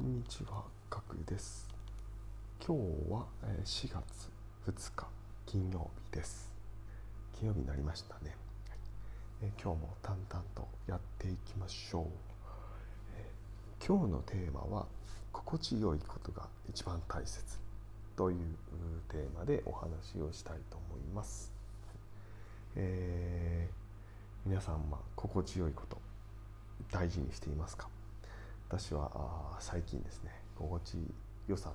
こんにちは、かくです。今日はえ4月2日金曜日です。金曜日になりましたね。はいえ今日も淡々とやっていきましょう。え今日のテーマは心地よいことが一番大切といううテーマでお話をしたいと思います。えー皆さんは心地よいこと大事にしていますか？私は最近ですね心地よさ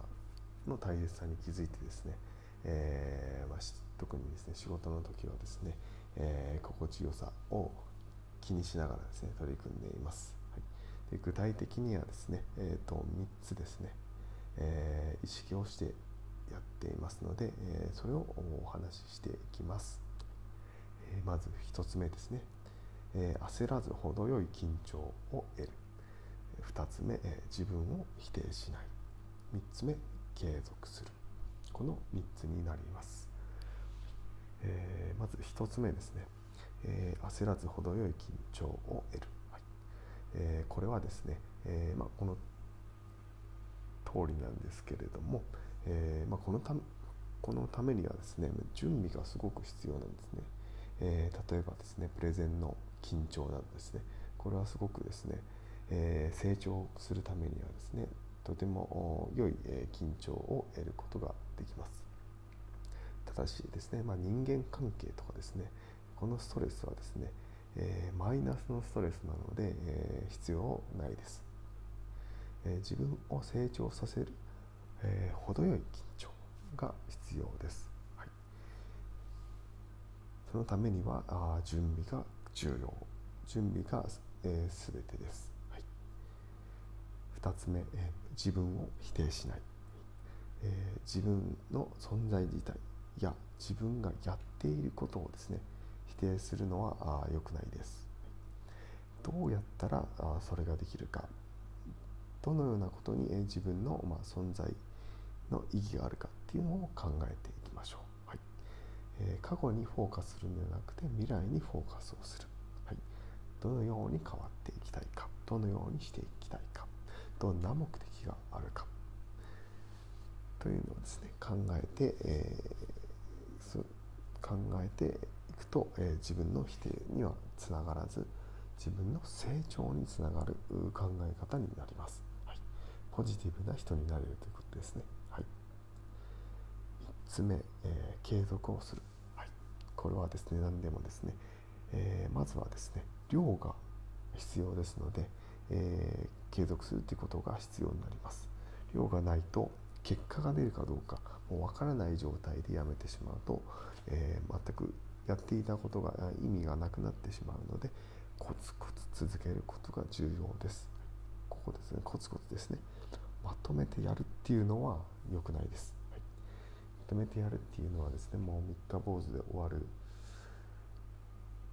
の大切さに気づいてですね、えーまあ、特にですね仕事の時はですね、えー心地よさを気にしながらですね取り組んでいます、はい、で具体的にはですね、えー、と3つですね、えー意識をしてやっていますので、えそれをお話ししていきます、えまず1つ目ですね、え焦らず程よい緊張を得る。2つ目、え自分を否定しない。3つ目継続する。この3つになります、えーまず1つ目ですね、えー焦らず程よい緊張を得る、はい。えーこれはですね、えまあ、この通りなんですけれども、えまあ、このたこのためにはですね準備がすごく必要なんですね、え例えばですねプレゼンの緊張などですね。これはすごくですね、えー成長するためにはですねとても良い、緊張を得ることができます。ただしですね、まあ、人間関係とかですねこのストレスはですね、えーマイナスのストレスなので、えー必要ないです、えー自分を成長させる、えー程よい緊張が必要です、はい、そのためにはあ準備が重要。準備が、えー、全てです、2つ目、え自分を否定しない、え自分の存在自体や自分がやっていることをですね否定するのは良くないです。どうやったらあそれができるか。どのようなことに、え自分の、ま、存在の意義があるかっていうのを考えていきましょう、はい。え過去にフォーカスするのではなくて未来にフォーカスをする、はい、どのように変わっていきたいか。どのようにしていきたいか。どんな目的があるか。というのをですね考えて、えー考えていくと、えー自分の否定にはつながらず自分の成長につながる考え方になります、はい、ポジティブな人になれるということですね、はい、3つ目、えー継続をする、はい、これはですね何でもですね、えーまずはですね量が必要ですので、えー継続するということが必要になります。量がないと結果が出るかどうかもうわからない状態でやめてしまうと、えー全くやっていたことが意味がなくなってしまうのでコツコツ続けることが重要です。ここですね。コツコツですね。まとめてやるっていうのは良くないです、はい。まとめてやるっていうのはですねもう三日坊主で終わる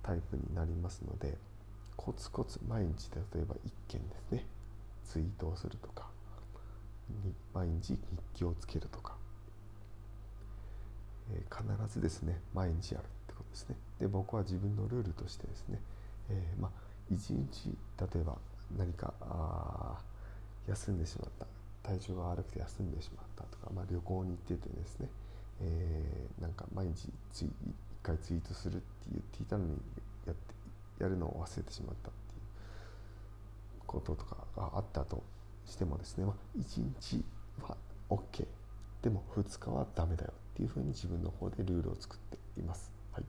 タイプになりますのでコツコツ毎日例えば1件ですね。ツイートをするとか。毎日日記をつけるとか、えー必ずですね毎日やるってことですね。で僕は自分のルールとしてですね、えーま1日例えば何かあ休んでしまった。体調が悪くて休んでしまったとか、まあ、旅行に行っててですね、えーなんか毎日ツイ1回ツイートするって言っていたのにやるのを忘れてしまったっていうこととかがあったとしてもですね、まあ、1日は OK でも2日はダメだよっていうふうに自分の方でルールを作っています。はい、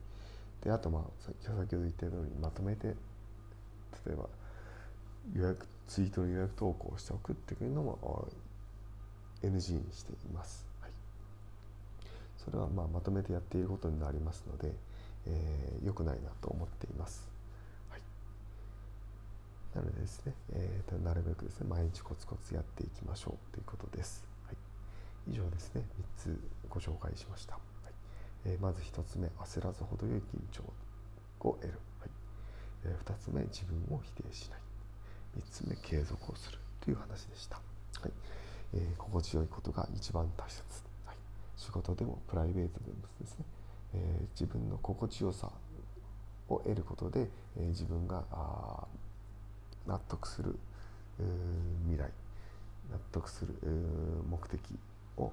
であとまあ先ほど言ったようにまとめて例えば予約ツイートの予約投稿をしておくっていうのも NG にしています。はい、それはまあまとめてやっていることになりますので、えー良くないなと思っています。なのでですね、えーなるべくですね毎日コツコツやっていきましょうということです。はい、以上ですね3つご紹介しました。はい。えーまず1つ目焦らず程よい緊張を得る、はい。え2つ目自分を否定しない。3つ目継続をするという話でした。はい。えー心地よいことが一番大切、はい、仕事でもプライベートでもですね、えー自分の心地よさを得ることで、えー自分があ納得する未来納得する目的を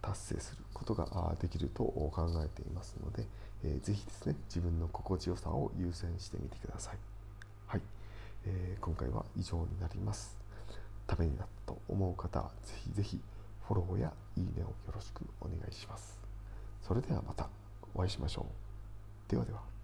達成することができると考えていますので、えー、ぜひですね自分の心地よさを優先してみてください。はい、え、今回は以上になります。ためになったと思う方はぜひぜひフォローやいいねをよろしくお願いします。それではまたお会いしましょう。ではでは。